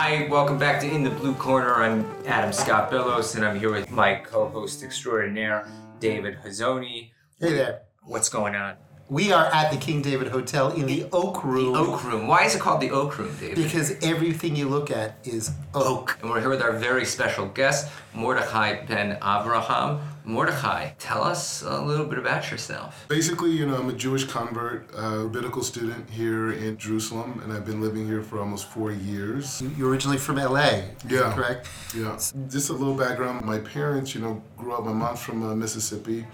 Hi, welcome back to In the Blue Corner. I'm Adam Scott Bellos, and I'm here with my co-host extraordinaire, David Hazony. Hey there. What's going on? We are at the King David Hotel in the Oak Room. The Oak Room. Why is it called the Oak Room, David? Because everything you look at is oak. And we're here with our very special guest, Mordechai Ben Avraham. Mordechai, tell us a little bit about yourself. Basically, you know, I'm a Jewish convert, uh, rabbinical student here in Jerusalem, and I've been living here for almost four years. You- You're originally from LA, is Yeah. that correct? Yeah. Just a little background. My parents, you know, grew up. My mom's from uh, Mississippi,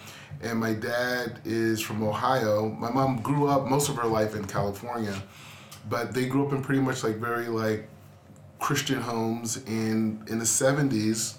and my dad is from Ohio. My mom grew up most of her life in California, but they grew up in pretty much like very like Christian homes. And in the '70s,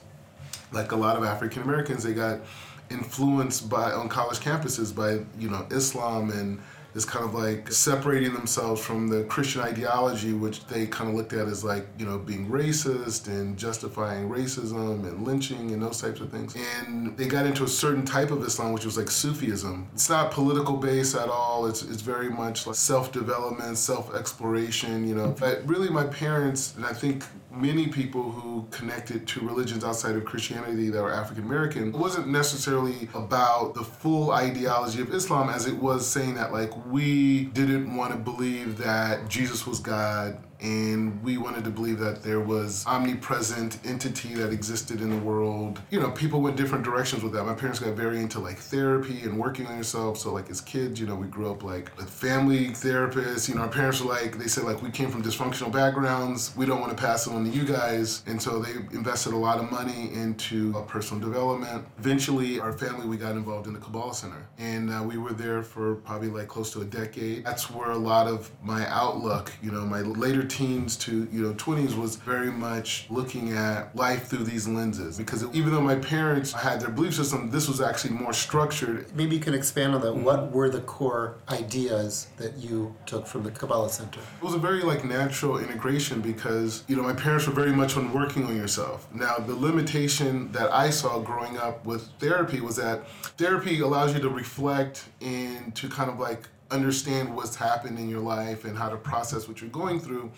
like a lot of African Americans, they got influenced by on college campuses by you know Islam and is kind of like separating themselves from the Christian ideology, which they kind of looked at as like you know being racist and justifying racism and lynching and those types of things. And they got into a certain type of Islam, which was like Sufism. It's not political based at all. It's it's very much like self development, self exploration. You know, but really my parents and I think many people who connected to religions outside of Christianity that were African American wasn't necessarily about the full ideology of Islam as it was saying that like we didn't want to believe that Jesus was God and we wanted to believe that there was omnipresent entity that existed in the world. You know, people went different directions with that. My parents got very into like therapy and working on yourself. So like as kids, you know, we grew up like with family therapists. You know, our parents were like they said like we came from dysfunctional backgrounds. We don't want to pass it on to you guys. And so they invested a lot of money into uh, personal development. Eventually, our family we got involved in the Kabbalah Center, and uh, we were there for probably like close to a decade. That's where a lot of my outlook, you know, my later teens to you know 20s was very much looking at life through these lenses because even though my parents had their belief system this was actually more structured Maybe you can expand on that. Mm-hmm. What were the core ideas that you took from the Kabbalah Center? It was a very like natural integration because you know my parents were very much on working on yourself. Now the limitation that I saw growing up with therapy was that therapy allows you to reflect and to kind of like understand what's happened in your life and how to process what you're going through.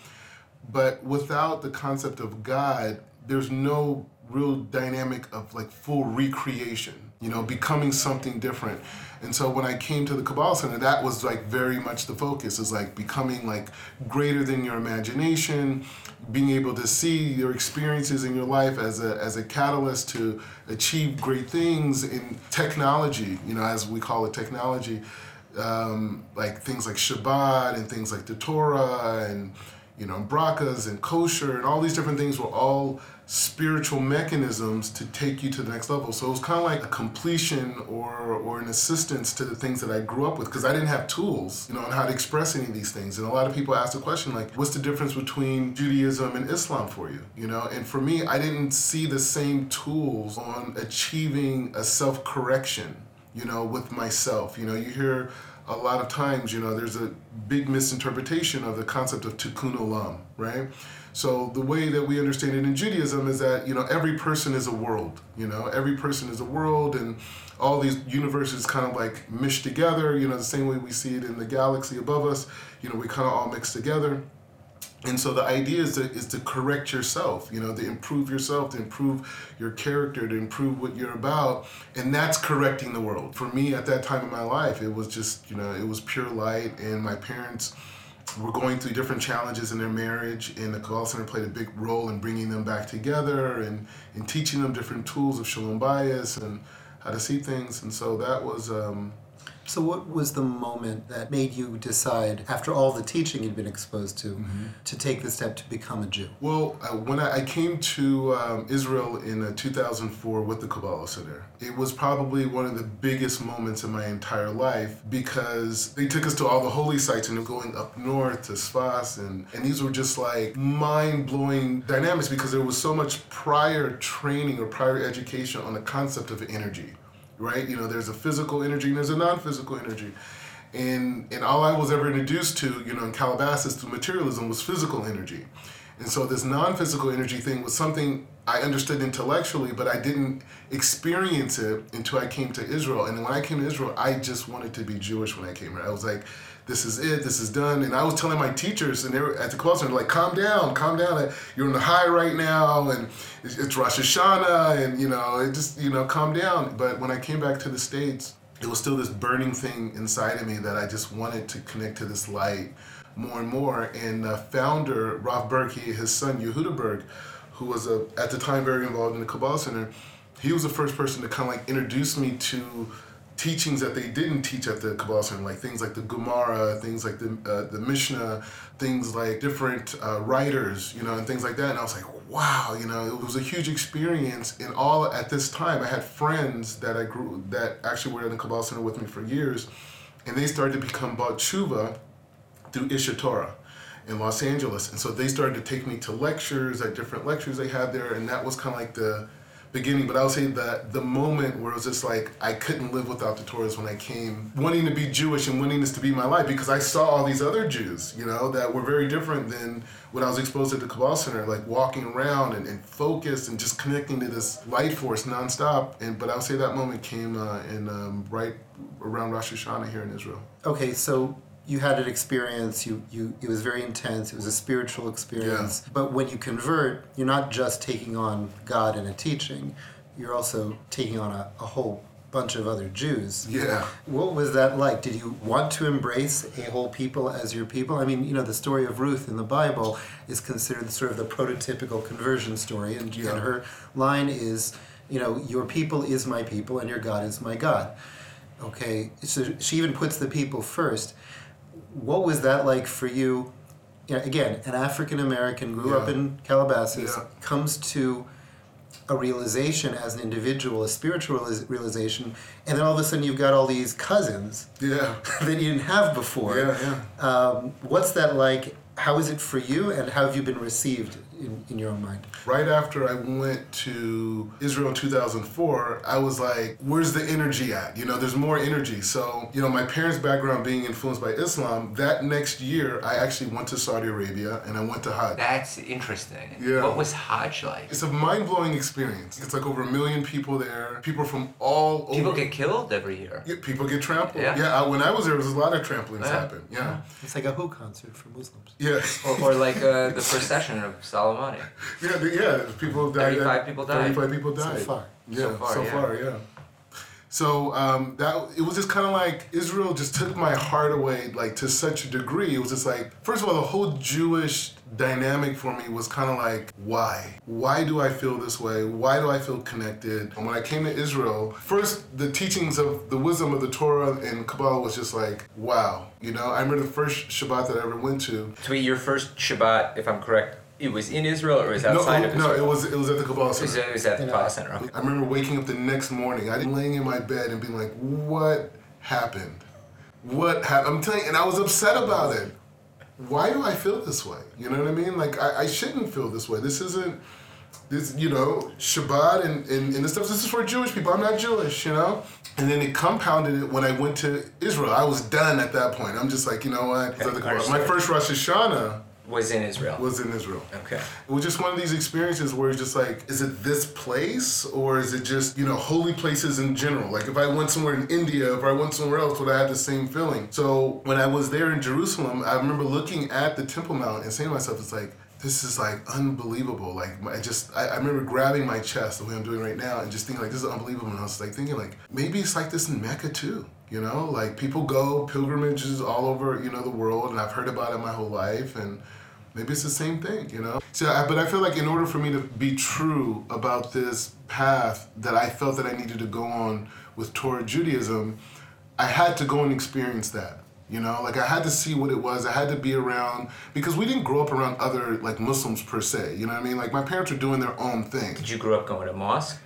But without the concept of God, there's no real dynamic of like full recreation, you know, becoming something different. And so when I came to the Kabbalah Center, that was like very much the focus is like becoming like greater than your imagination, being able to see your experiences in your life as a as a catalyst to achieve great things in technology, you know, as we call it technology, um, like things like Shabbat and things like the Torah and you know, brachas and kosher and all these different things were all spiritual mechanisms to take you to the next level. So it was kind of like a completion or or an assistance to the things that I grew up with because I didn't have tools, you know, on how to express any of these things. And a lot of people ask the question like, what's the difference between Judaism and Islam for you? You know, and for me, I didn't see the same tools on achieving a self-correction, you know, with myself. You know, you hear a lot of times, you know, there's a big misinterpretation of the concept of tikkun olam, right? So the way that we understand it in Judaism is that, you know, every person is a world, you know, every person is a world and all these universes kind of like mesh together, you know, the same way we see it in the galaxy above us, you know, we kind of all mix together. And so the idea is to, is to correct yourself, you know, to improve yourself, to improve your character, to improve what you're about. And that's correcting the world. For me, at that time in my life, it was just, you know, it was pure light. And my parents were going through different challenges in their marriage. And the Kabbalah Center played a big role in bringing them back together and, and teaching them different tools of shalom bayis and how to see things. And so that was, um, So, what was the moment that made you decide, after all the teaching you'd been exposed to, to take the step to become a Jew? Well, uh, when I, I came to um, Israel in uh, 2004 with the Kabbalah Center, it was probably one of the biggest moments in my entire life because they took us to all the holy sites and going up north to Sfas, and, and these were just like mind blowing dynamics because there was so much prior training or prior education on the concept of energy, right? You know, there's a physical energy and there's a non physical energy. And, and all I was ever introduced to, you know, in Calabasas through materialism was physical energy. And so this non-physical energy thing was something I understood intellectually, but I didn't experience it until I came to Israel. And when I came to Israel, I just wanted to be Jewish when I came here. I was like, this is it, this is done. And I was telling my teachers, and they were at the Center, like, calm down, calm down. Uh, you're on the high right now, and it's, Rosh Hashanah, and you know, it just you know, calm down. But when I came back to the states, it was still this burning thing inside of me that I just wanted to connect to this light more and more. And the founder, Rav Berg, his son Yehuda Berg, who was a, at the time very involved in the Kabbalah Center, he was the first person to kind of like introduce me to teachings that they didn't teach at the Kabbalah Center, like things like the Gemara, things like the uh, the Mishnah, things like different uh, writers, you know, and things like that. And I was like, wow, you know, it was a huge experience. And all at this time, I had friends that I grew that actually were in the Kabbalah Center with me for years, and they started to become Baal Tshuva through Aish HaTorah in Los Angeles. And so they started to take me to lectures at different lectures they had there, and that was kind of like the beginning, but I would say that the moment where it was just like I couldn't live without the Torah is when I came wanting to be Jewish and wanting this to be my life because I saw all these other Jews, you know, that were very different than when I was exposed at the Kabbalah Center, like walking around and, and focused and just connecting to this light force nonstop. And but I would say that moment came uh, in um, right around Rosh Hashanah here in Israel. Okay, so you had an experience you, you it was very intense it was a spiritual experience. Yeah. but when you convert you're not just taking on god and a teaching you're also taking on a, a whole bunch of other jews. Yeah. What was that like? Did you want to embrace a whole people as your people? I mean you know the story of ruth in the bible is considered sort of the prototypical conversion story and, yeah. and her line is you know your people is my people and your god is my god. Okay so she even puts the people first what was that like for you? you know, again, an African American grew yeah. up in Calabasas, yeah. comes to a realization as an individual, a spiritual realization, and then all of a sudden you've got all these cousins yeah. that you didn't have before. Yeah, yeah. Um, what's that like? How is it for you, and how have you been received in, in your own mind? Right after I went to Israel in 2004, I was like, where's the energy at? You know, there's more energy. So, you know, my parents' background being influenced by Islam, that next year I actually went to Saudi Arabia and I went to Hajj. That's interesting. Yeah. What was Hajj like? It's a mind blowing experience. It's like over a million people there, people from all People over. People get killed every year. Yeah, people get trampled. Yeah. yeah when I was there, there was a lot of tramplings yeah. happen. Yeah. It's like a Who concert for Muslims. Yeah. or, or like uh, the procession of Soleimani. Yeah, yeah. People died. Thirty-five people died. Thirty-five people died. So far. Yeah, so far. So yeah. far, yeah. So um, that it was just kind of like Israel just took my heart away, like to such a degree. It was just like, first of all, the whole Jewish dynamic for me was kind of like, why? Why do I feel this way? Why do I feel connected? And when I came to Israel, first the teachings of the wisdom of the Torah and Kabbalah was just like, wow. You know, I remember the first Shabbat that I ever went to. To be your first Shabbat, if I'm correct, it was in Israel or was outside no, of Israel? No, it was it was at the Kabbalah Center. It was, it was at the Kabbalah Center. Okay. I remember waking up the next morning. I laying in my bed and being like, "What happened? What happened?" I'm telling you, and I was upset about it. Why do I feel this way? You know what I mean? Like I, I shouldn't feel this way. This isn't this you know Shabbat and, and, and this stuff. This is for Jewish people. I'm not Jewish, you know. And then it compounded it when I went to Israel. I was done at that point. I'm just like, you know what? Okay, my first Rosh Hashanah was in Israel. Was in Israel. Okay. It was just one of these experiences where it's just like, is it this place or is it just, you know, holy places in general? Like if I went somewhere in India, if I went somewhere else, would I have the same feeling? So when I was there in Jerusalem, I remember looking at the Temple Mount and saying to myself, it's like, this is like unbelievable. Like I just, I, I, remember grabbing my chest the way I'm doing right now and just thinking like, this is unbelievable. And I was like thinking like, maybe it's like this in Mecca too. You know, like people go pilgrimages all over, you know, the world, and I've heard about it my whole life, and maybe it's the same thing, you know? So, I, but I feel like in order for me to be true about this path that I felt that I needed to go on with Torah Judaism, I had to go and experience that. You know, like I had to see what it was. I had to be around because we didn't grow up around other like Muslims per se. You know what I mean? Like my parents were doing their own thing. Did you grow up going to mosque?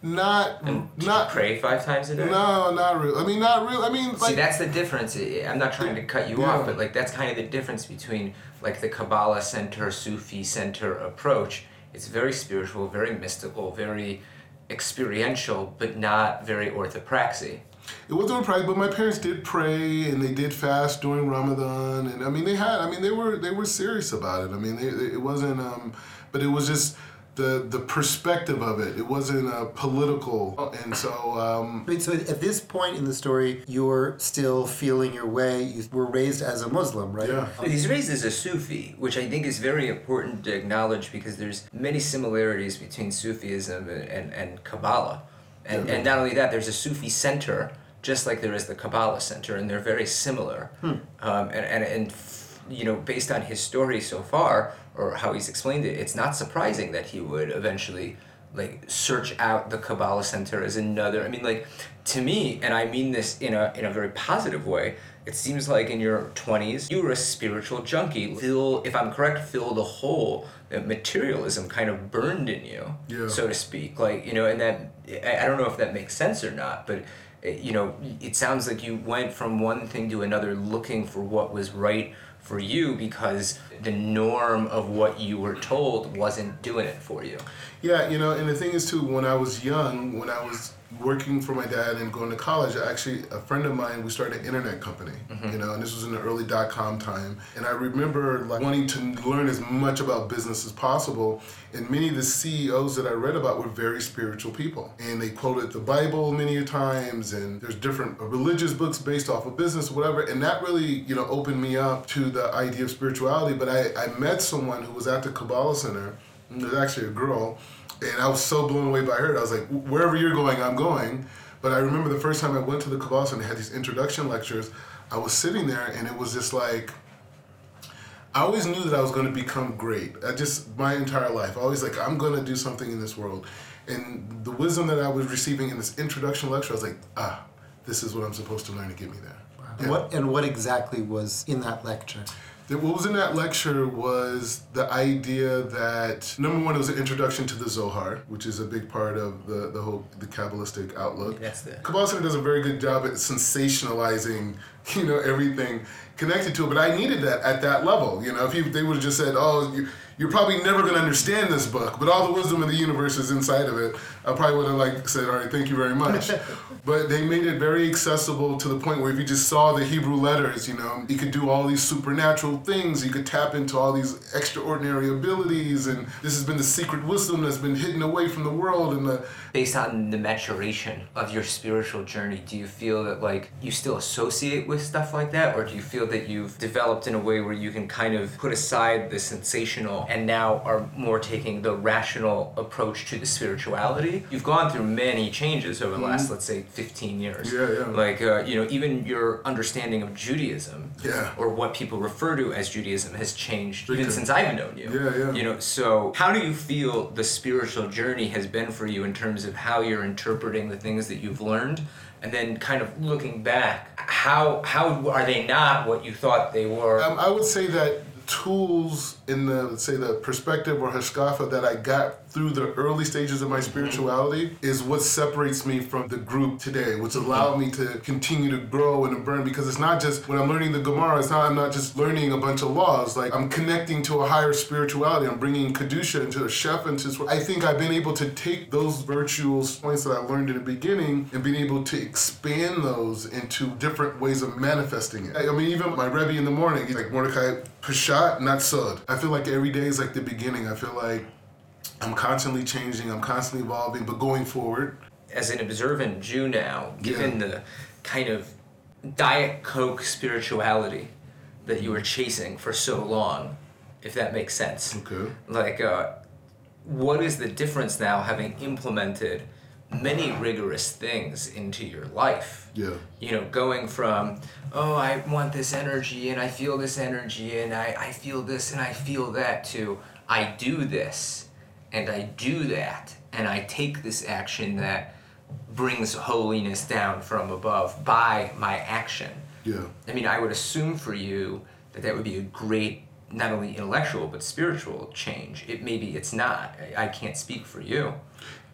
Not, and not pray five times a day. No, not real. I mean, not real. I mean, like, see, that's the difference. I'm not trying to cut you yeah. off, but like that's kind of the difference between like the Kabbalah center, Sufi center approach. It's very spiritual, very mystical, very experiential, but not very orthopraxy. It wasn't orthopraxy, but my parents did pray and they did fast during Ramadan, and I mean they had. I mean they were they were serious about it. I mean they, they, it wasn't. Um, but it was just the the perspective of it. It wasn't a political, and so um, I mean, so at this point in the story, you're still feeling your way. You were raised as a Muslim, right? Yeah. He's raised as a Sufi, which I think is very important to acknowledge because there's many similarities between Sufism and, and, and Kabbalah. And, and not only that, there's a Sufi center, just like there is the Kabbalah center, and they're very similar. Um, and, and, and, you know, based on his story so far, or how he's explained it, it's not surprising that he would eventually like search out the Kabbalah Center as another. I mean, like to me, and I mean this in a in a very positive way. It seems like in your twenties you were a spiritual junkie. Fill, if I'm correct, fill the hole that materialism kind of burned in you, Yeah. so to speak. Like you know, and that I, I don't know if that makes sense or not, but. Eh, you know, it sounds like you went from one thing to another looking for what was right for you because the norm of what you were told wasn't doing it for you. Yeah, you know, and the thing is too, when I was young, when I was working for my dad and going to college, actually a friend of mine, we started an internet company, mm-hmm. you know, and this was in the early dot com time. And I remember like wanting to learn as much about business as possible. And many of the CEOs that I read about were very spiritual people. And they quoted the Bible many a times and there's different religious books based off of business, whatever. And that really, you know, opened me up to the idea of spirituality. But I, I met someone who was at the Kabbalah Center it was actually a girl, and I was so blown away by her. I was like, wherever you're going, I'm going. But I remember the first time I went to the Kabbalah Center, they had these introduction lectures. I was sitting there, and it was just like, I always knew that I was going to become great. I just my entire life, I always like I'm going to do something in this world, and the wisdom that I was receiving in this introduction lecture, I was like, ah, this is what I'm supposed to learn to get me there. Yeah. What and what exactly was in that lecture? What was in that lecture was the idea that number one it was an introduction to the Zohar, which is a big part of the, the whole the Kabbalistic outlook. That's the- Kabbalah Center does a very good job at sensationalizing, you know, everything connected to it. But I needed that at that level. You know, if you, they would have just said, "Oh, you, you're probably never going to understand this book," but all the wisdom of the universe is inside of it, I probably would have like said, "All right, thank you very much." but they made it very accessible to the point where if you just saw the Hebrew letters, you know, you could do all these supernatural things. You could tap into all these extraordinary abilities, and this has been the secret wisdom that's been hidden away from the world. And the based on the maturation of your spiritual journey do you feel that like you still associate with stuff like that or do you feel that you've developed in a way where you can kind of put aside the sensational and now are more taking the rational approach to the spirituality you've gone through many changes over the last let's say 15 years Yeah, yeah. like uh, you know even your understanding of judaism Yeah. or what people refer to as judaism has changed even since i've known you Yeah, yeah. you know so how do you feel the spiritual journey has been for you in terms of how you're interpreting the things that you've learned and then kind of looking back how how are they not what you thought they were Um, I would say that tools in the say the perspective or hashkafa that I got through the early stages of my spirituality is what separates me from the group today, which allowed me to continue to grow and to burn because it's not just when I'm learning the Gemara, it's not I'm not just learning a bunch of laws. Like I'm connecting to a higher spirituality. I'm bringing kedusha into the chef into. I think I've been able to take those virtual points that I learned in the beginning and being able to expand those into different ways of manifesting it. I mean, even my Rebbe in the morning, he's like Mordecai, Peshat, not Sod. I feel like every day is like the beginning. I feel like I'm constantly changing, I'm constantly evolving, but going forward, as an observant jew now given the kind of diet coke spirituality that you were chasing for so long if that makes sense Okay. like uh, what is the difference now having implemented many rigorous things into your life Yeah. you know going from oh i want this energy and i feel this energy and i, I feel this and i feel that to i do this and i do that and i take this action that brings holiness down from above by my action Yeah. I mean, I would assume for you that that would be a great, not only intellectual but spiritual change. It maybe it's not. I, I can't speak for you.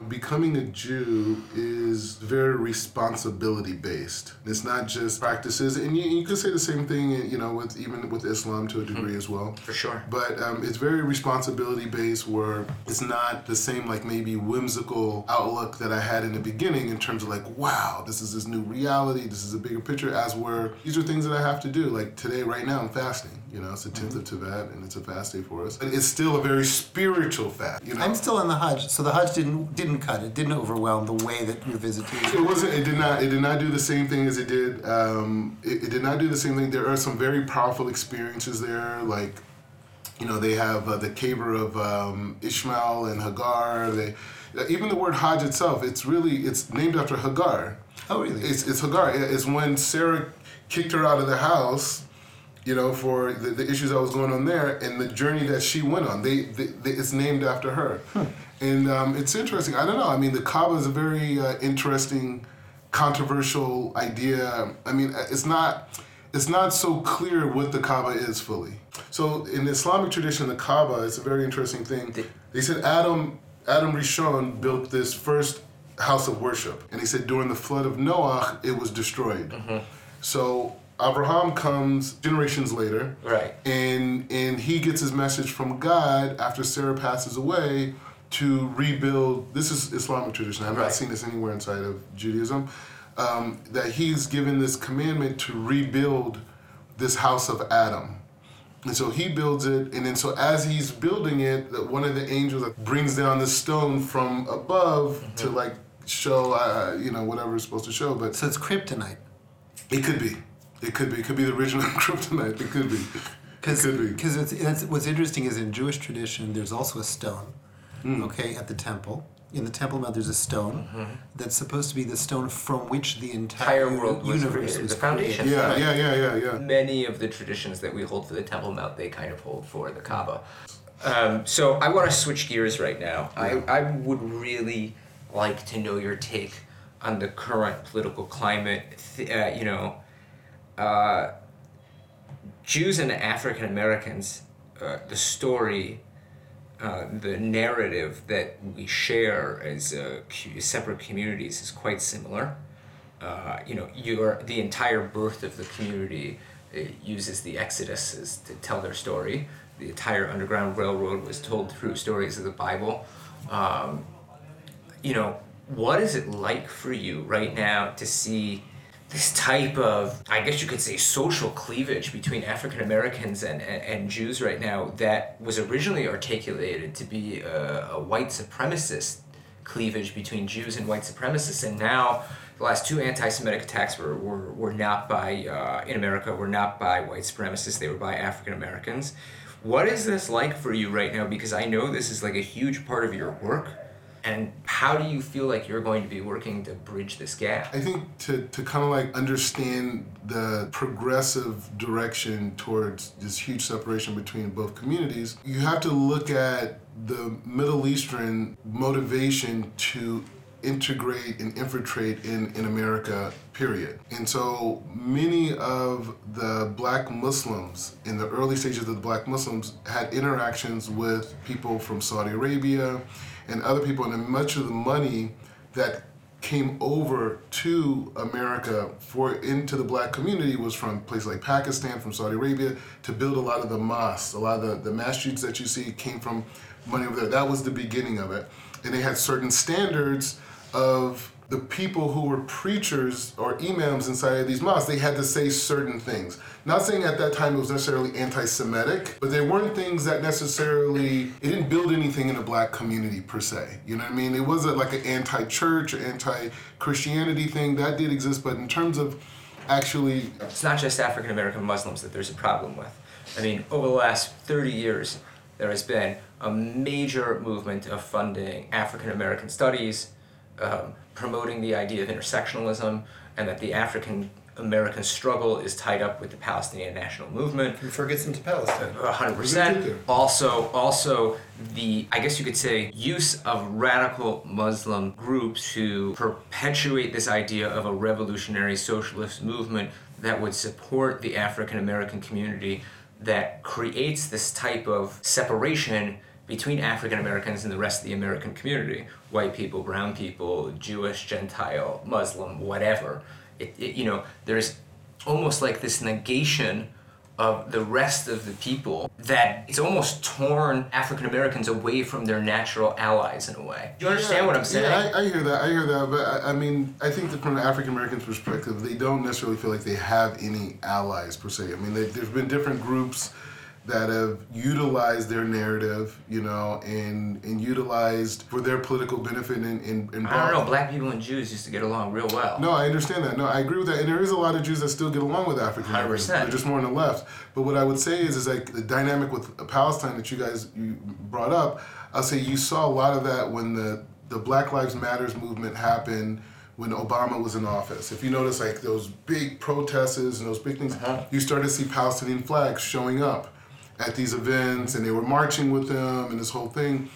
Becoming a Jew is very responsibility based. It's not just practices, and you, you could say the same thing, you know, with even with Islam to a degree mm-hmm. as well. For sure. But um, it's very responsibility based, where it's not the same like maybe whimsical outlook that I had in the beginning in terms of like, wow, this is this new reality, this is a bigger picture. As where these are things that I have to do. Like today, right now, I'm fasting. You know, it's the 10th mm-hmm. of Tevet, and it's a fast day for us. And it's still a very spiritual fast. You know? I'm still on the Hajj, so the Hajj didn't didn't cut it, didn't overwhelm the way that your visitation. It wasn't. It did not. It did not do the same thing as it did. Um, it, it did not do the same thing. There are some very powerful experiences there, like you know they have uh, the kever of um, Ishmael and Hagar. They uh, even the word Hajj itself. It's really it's named after Hagar. Oh really? It's it's Hagar. It's when Sarah kicked her out of the house. You know, for the, the issues that was going on there and the journey that she went on. They, they, they it's named after her. Hmm. And um, it's interesting. I don't know. I mean, the Kaaba is a very uh, interesting, controversial idea. I mean, it's not it's not so clear what the Kaaba is fully. So in the Islamic tradition, the Kaaba is a very interesting thing. They said Adam Adam Rishon built this first house of worship, and he said during the flood of Noah it was destroyed. Mm-hmm. So Abraham comes generations later, right? And and he gets his message from God after Sarah passes away to rebuild. This is Islamic tradition. I've right. not seen this anywhere inside of Judaism. Um, that he's given this commandment to rebuild this house of Adam. And so he builds it, and then so as he's building it, one of the angels brings down the stone from above mm-hmm. to like show, uh, you know, whatever it's supposed to show. But so it's kryptonite. It could be. It could be. It could be the original kryptonite. It could be. Because it could be. cuz what's interesting is in Jewish tradition, there's also a stone mm. okay, at the temple. In the Temple Mount, there's a stone mm-hmm. that's supposed to be the stone from which the entire, entire world was universe created, was the foundation. Yeah, right? yeah, yeah, yeah, yeah. Many of the traditions that we hold for the Temple Mount, they kind of hold for the Kaaba. Um, so I want to switch gears right now. I, I would really like to know your take on the current political climate. Uh, you know, uh, Jews and African Americans, uh, the story uh, the narrative that we share as uh, separate communities is quite similar. Uh, you know, your the entire birth of the community uses the Exodus to tell their story. The entire Underground Railroad was told through stories of the Bible. Um, you know, what is it like for you right now to see this type of, I guess you could say, social cleavage between African Americans and, and, and, Jews right now that was originally articulated to be a, a, white supremacist cleavage between Jews and white supremacists. And now the last two anti Semitic attacks were, were, were not by, uh, in America, were not by white supremacists, they were by African Americans. What is this like for you right now? Because I know this is like a huge part of your work and how do you feel like you're going to be working to bridge this gap? I think to, to kind of like understand the progressive direction towards this huge separation between both communities, you have to look at the Middle Eastern motivation to integrate and infiltrate in, in America, period. And so many of the black Muslims in the early stages of the black Muslims had interactions with people from Saudi Arabia and other people, and much of the money that came over to America for into the black community was from places like Pakistan, from Saudi Arabia, to build a lot of the mosques. A lot of the, the masjids that you see came from money over there. That was the beginning of it. And they had certain standards of the people who were preachers or imams inside of these mosques, they had to say certain things. Not saying at that time it was necessarily anti-Semitic, but they weren't things that necessarily it didn't build anything in the black community per se. You know what I mean? It wasn't like an anti-church or anti-Christianity thing that did exist, but in terms of actually, it's not just African American Muslims that there's a problem with. I mean, over the last 30 years, there has been a major movement of funding African American studies um, promoting the idea of intersectionalism and that the African American struggle is tied up with the Palestinian national movement. From Ferguson to Palestine. hundred percent. Also, also the I guess you could say use of radical Muslim groups to perpetuate this idea of a revolutionary socialist movement that would support the African American community that creates this type of separation between African Americans and the rest of the American community white people, brown people, Jewish, Gentile, Muslim, whatever. It, it, you know, there's almost like this negation of the rest of the people that it's almost torn African Americans away from their natural allies in a way. Do you understand yeah, what I'm saying? Yeah, I, I, hear that. I hear that. But I, I mean, I think that from an African American perspective, they don't necessarily feel like they have any allies per se. I mean, they, there's been different groups that have utilized their narrative, you know, and and utilized for their political benefit and and, and I don't know. Black people and Jews used to get along real well. No, I understand that. No, I agree with that. And there is a lot of Jews that still get along with African Americans. They're just more on the left. But what I would say is, is like the dynamic with Palestine that you guys you brought up. I'll say you saw a lot of that when the the Black Lives Matters movement happened when Obama was in office. If you notice, like those big protests and those big things, uh-huh. you started to see Palestinian flags showing up at these events and they were marching with them and this whole thing.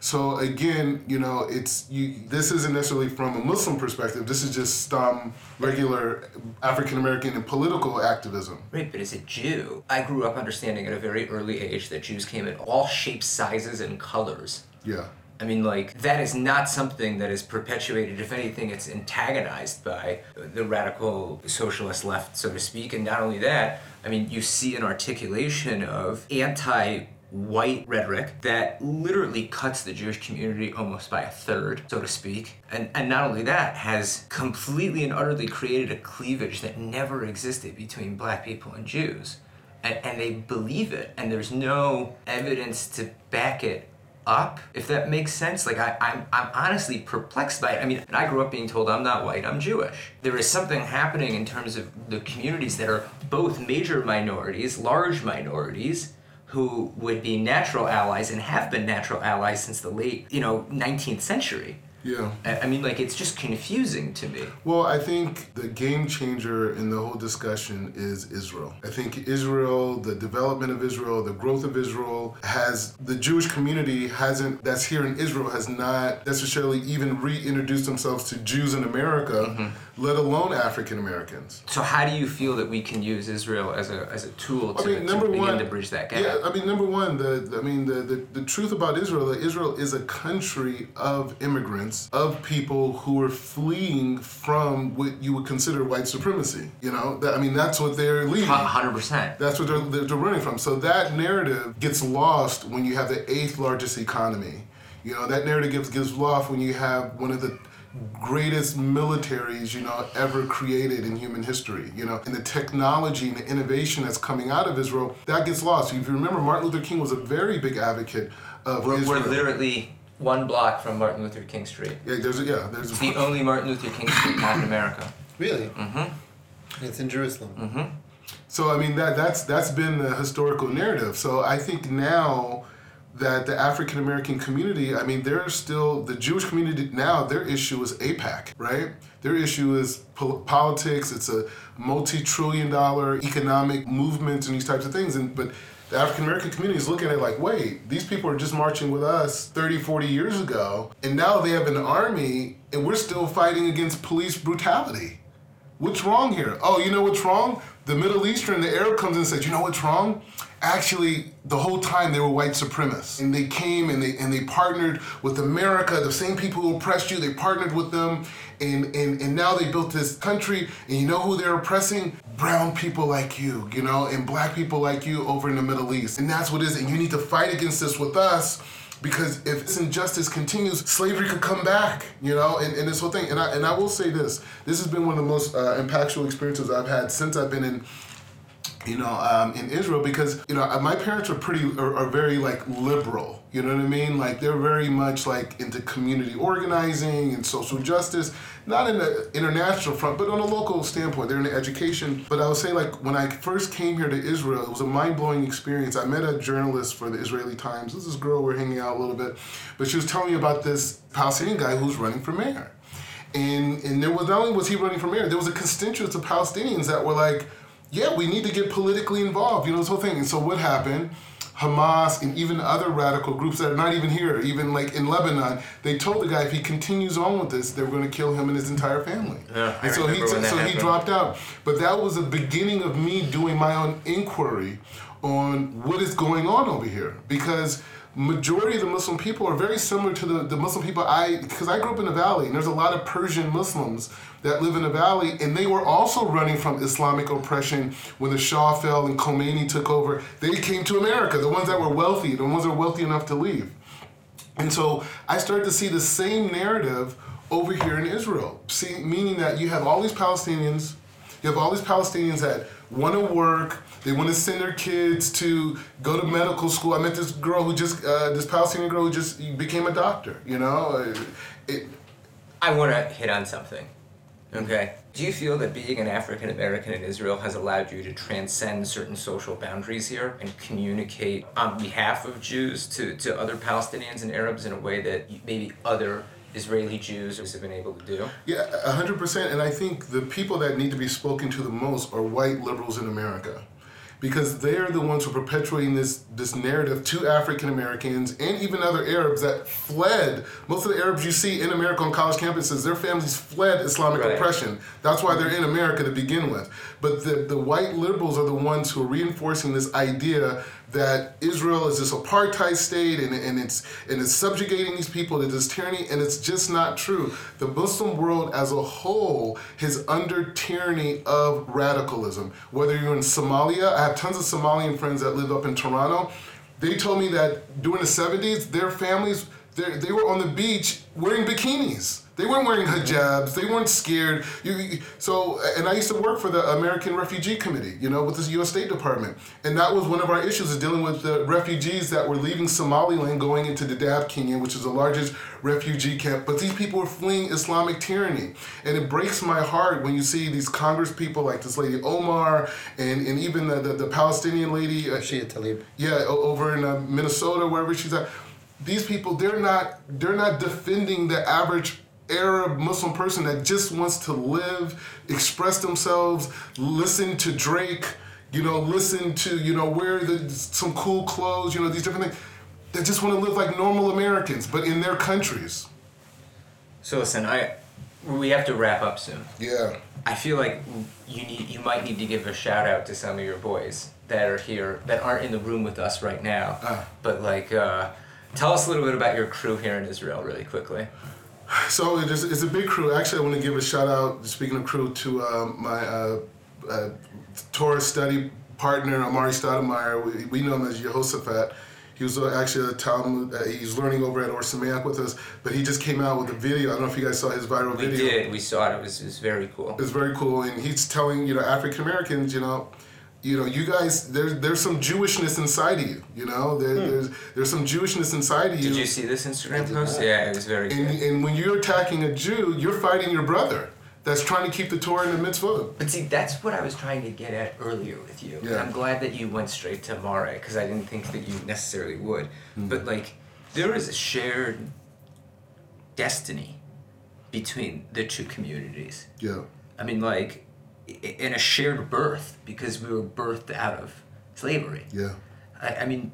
So again, you know, it's you. This isn't necessarily from a Muslim perspective. This is just um, regular African American and political activism. Right, but as a Jew, I grew up understanding at a very early age that Jews came in all shapes, sizes, and colors. Yeah. I mean, like, that is not something that is perpetuated. If anything, it's antagonized by the radical socialist left, so to speak. And not only that, I mean, you see an articulation of anti white rhetoric that literally cuts the Jewish community almost by a third, so to speak. And, and not only that, has completely and utterly created a cleavage that never existed between black people and Jews. And, and they believe it, and there's no evidence to back it up, if that makes sense. Like I, I'm, I'm honestly perplexed by it. I mean, I grew up being told I'm not white, I'm Jewish. There is something happening in terms of the communities that are both major minorities, large minorities, who would be natural allies and have been natural allies since the late, you know, 19th century. Yeah. I mean, like, it's just confusing to me. Well, I think the game changer in the whole discussion is Israel. I think Israel, the development of Israel, the growth of Israel has, the Jewish community hasn't, that's here in Israel, has not necessarily even reintroduced themselves to Jews in America. Mm-hmm let alone African Americans. So how do you feel that we can use Israel as a, as a tool to, I mean, to begin one, to bridge that gap? Yeah, I mean, number one, the, the I mean, the, the, the truth about Israel, that Israel is a country of immigrants, of people who are fleeing from what you would consider white supremacy. You know, that, I mean, that's what they're leaving. Hundred percent. That's what they're, they're, they're running from. So that narrative gets lost when you have the eighth largest economy. You know, that narrative gets, gets lost when you have one of the greatest militaries you know ever created in human history you know and the technology and the innovation that's coming out of israel that gets lost if you remember martin luther king was a very big advocate of we're, israel. we're literally one block from martin luther king street. Yeah there's a, yeah there's it's the only martin luther king street not in america. Really? Mm-hmm. It's in jerusalem. Mm-hmm. So i mean that that's that's been the historical narrative. So i think now that the African American community, I mean, they're still, the Jewish community now, their issue is AIPAC, right? Their issue is po- politics, it's a multi trillion dollar economic movement and these types of things. And But the African American community is looking at it like, wait, these people are just marching with us 30, 40 years ago, and now they have an army, and we're still fighting against police brutality. What's wrong here? Oh, you know what's wrong? The Middle Eastern, the Arab comes in and says, you know what's wrong? actually the whole time they were white supremacists and they came and they and they partnered with america the same people who oppressed you they partnered with them and and, and now they built this country and you know who they're oppressing brown people like you you know and black people like you over in the middle east and that's what it is and you need to fight against this with us because if this injustice continues, slavery could come back, you know, and, and this whole thing. And I, and I will say this this has been one of the most uh, impactful experiences I've had since I've been in you know, um, in Israel because you know uh, my parents are pretty are, are, very like liberal. You know what I mean? Like they're very much like into community organizing and social justice, not in the international front, but on a local standpoint. They're in education. But I would say like when I first came here to Israel, it was a mind blowing experience. I met a journalist for the Israeli Times. This is girl we're hanging out a little bit, but she was telling me about this Palestinian guy who's running for mayor. And, and there was not only was he running for mayor, there was a constituency of Palestinians that were like, yeah, we need to get politically involved, you know, this whole thing. And so what happened? Hamas and even other radical groups that are not even here, even like in Lebanon, they told the guy if he continues on with this, they're going to kill him and his entire family. Yeah, and so he so he dropped out. But that was the beginning of me doing my own inquiry on what is going on over here because majority of the Muslim people are very similar to the, the Muslim people I because I grew up in the valley and there's a lot of Persian Muslims that live in the valley and they were also running from Islamic oppression when the Shah fell and Khomeini took over. They came to America, the ones that were wealthy, the ones that were wealthy enough to leave. And so I started to see the same narrative over here in Israel, see, meaning that you have all these Palestinians, you have all these Palestinians that want to work, they want to send their kids to go to medical school. I met this girl who just, uh, this Palestinian girl who just became a doctor, you know? It, I want to hit on something. Okay. Do you feel that being an African American in Israel has allowed you to transcend certain social boundaries here and communicate on behalf of Jews to, to other Palestinians and Arabs in a way that maybe other Israeli Jews have been able to do? Yeah, 100%. And I think the people that need to be spoken to the most are white liberals in America because they're the ones who are perpetuating this this narrative to African Americans and even other Arabs that fled. Most of the Arabs you see in America on college campuses, their families fled Islamic right. oppression. That's why they're in America to begin with. But the, the white liberals are the ones who are reinforcing this idea that Israel is this apartheid state and, and it's and it's subjugating these people to this tyranny, and it's just not true. The Muslim world as a whole is under tyranny of radicalism. Whether you're in Somalia, I have tons of Somalian friends that live up in Toronto. They told me that during the 70s, their families they were on the beach wearing bikinis they weren't wearing hijabs. They weren't scared. You, so, and I used to work for the American Refugee Committee, you know, with the U.S. State Department, and that was one of our issues is dealing with the refugees that were leaving Somaliland, going into Dadaab, Kenya, which is the largest refugee camp. But these people were fleeing Islamic tyranny, and it breaks my heart when you see these Congress people like this lady Omar, and and even the the, the Palestinian lady uh, Shia Tlaib. Yeah, over in uh, Minnesota, wherever she's at. These people, they're not they're not defending the average Arab Muslim person that just wants to live, express themselves, listen to Drake, you know, listen to, you know, wear the, some cool clothes, you know, these different things. They just want to live like normal Americans, but in their countries. So listen, I we have to wrap up soon. Yeah. I feel like you need you might need to give a shout out to some of your boys that are here that aren't in the room with us right now. Uh. But like uh, tell us a little bit about your crew here in Israel really quickly. So it is, it's a big crew. Actually, I want to give a shout out, speaking of crew, to um, my uh, uh, Torah study partner, Amar'e Stoudemire. We, we know him as Jehoshaphat. He was uh, actually a Talmud, uh, he's learning over at Or Sameach with us, but he just came out with a video. I don't know if you guys saw his viral we video. We did. We saw it. It was, it was very cool. It's very cool. And he's telling, you know, African Americans, you know, you know, you guys, there's there's some Jewishness inside of you. You know, there, hmm. there's there's some Jewishness inside of you. Did you see this Instagram post? Yeah, it was very. And, good. and when you're attacking a Jew, you're fighting your brother that's trying to keep the Torah in the mitzvah. But see, that's what I was trying to get at earlier with you. Yeah. And I'm glad that you went straight to Mare because I didn't think that you necessarily would. Mm-hmm. But like, there is a shared destiny between the two communities. Yeah. I mean, like, in a shared birth because we were birthed out of slavery. Yeah. I, I mean,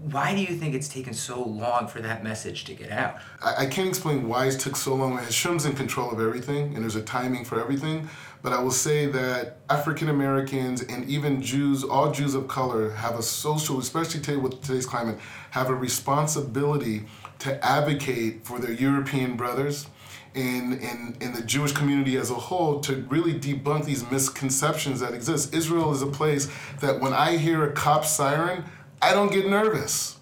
why do you think it's taken so long for that message to get out? I, I can't explain why it took so long. Hashem's in control of everything, and there's a timing for everything. But I will say that African Americans and even Jews, all Jews of color, have a social, especially today with today's climate, have a responsibility to advocate for their European brothers in, in, in the Jewish community as a whole to really debunk these misconceptions that exist. Israel is a place that when I hear a cop siren, I don't get nervous.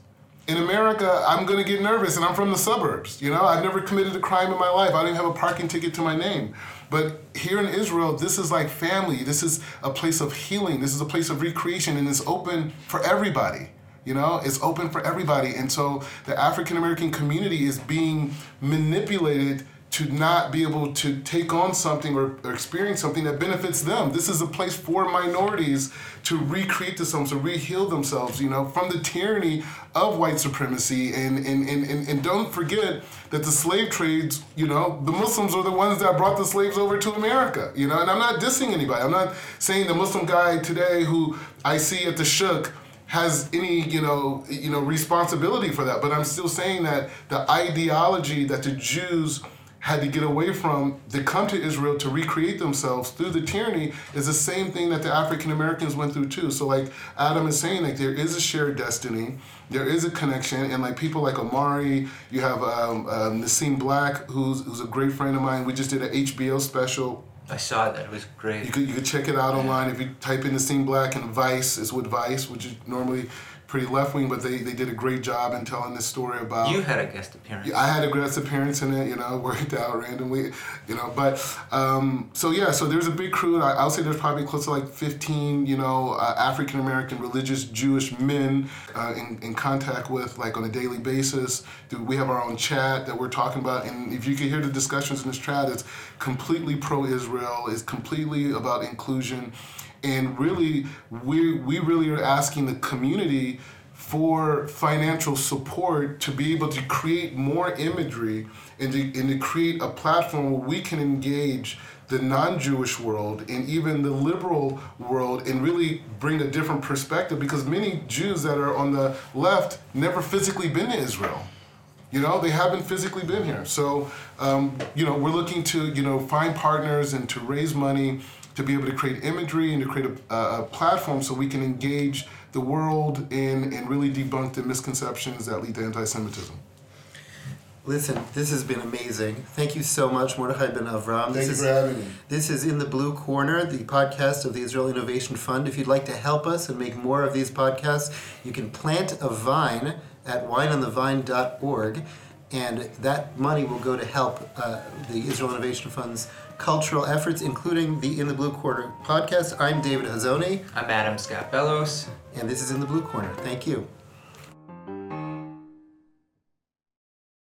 In America, I'm gonna get nervous, and I'm from the suburbs. You know, I've never committed a crime in my life. I didn't have a parking ticket to my name. But here in Israel, this is like family. This is a place of healing. This is a place of recreation, and it's open for everybody. You know, it's open for everybody. And so the African American community is being manipulated to not be able to take on something or, or, experience something that benefits them. This is a place for minorities to recreate themselves, to re-heal themselves, you know, from the tyranny of white supremacy. And, and, and, and, and don't forget that the slave trades, you know, the Muslims are the ones that brought the slaves over to America, you know, and I'm not dissing anybody. I'm not saying the Muslim guy today who I see at the shuk has any you know you know responsibility for that but i'm still saying that the ideology that the jews had to get away from to come to Israel to recreate themselves through the tyranny is the same thing that the African Americans went through too. So like Adam is saying, like there is a shared destiny, there is a connection, and like people like Amar'e, you have um, um, Nissim Black, who's who's a great friend of mine. We just did an HBO special I saw that. It was great. you could you could check it out online if you type in Nissim Black and Vice is with Vice, which is normally pretty left wing, but they, they did a great job in telling this story about. You had a guest appearance. I had a guest appearance in it, you know, worked out randomly, you know. But um, so yeah, so there's a big crew. I, I'll say there's probably close to like 15, you know, uh, African American religious Jewish men uh, in, in contact with like on a daily basis. We have our own chat that we're talking about, and if you can hear the discussions in this chat, it's completely pro-Israel. It's completely about inclusion and really we we really are asking the community for financial support to be able to create more imagery and to, and to create a platform where we can engage the non-Jewish world and even the liberal world and really bring a different perspective because many Jews that are on the left never physically been to Israel. You know, they haven't physically been here. So, um, you know, we're looking to, you know, find partners and to raise money to be able to create imagery and to create a, a platform so we can engage the world in and really debunk the misconceptions that lead to anti-Semitism. Listen, this has been amazing. Thank you so much, Mordechai Ben Avraham. Thank this you is, for having me. This is In the Blue Corner, the podcast of the Israel Innovation Fund. If you'd like to help us and make more of these podcasts, you can plant a vine at wineonthevine.org, and that money will go to help uh, the Israel Innovation Fund's cultural efforts, including the In the Blue Corner podcast. I'm David Hazony. I'm Adam Scott Bellos. And this is In the Blue Corner. Thank you.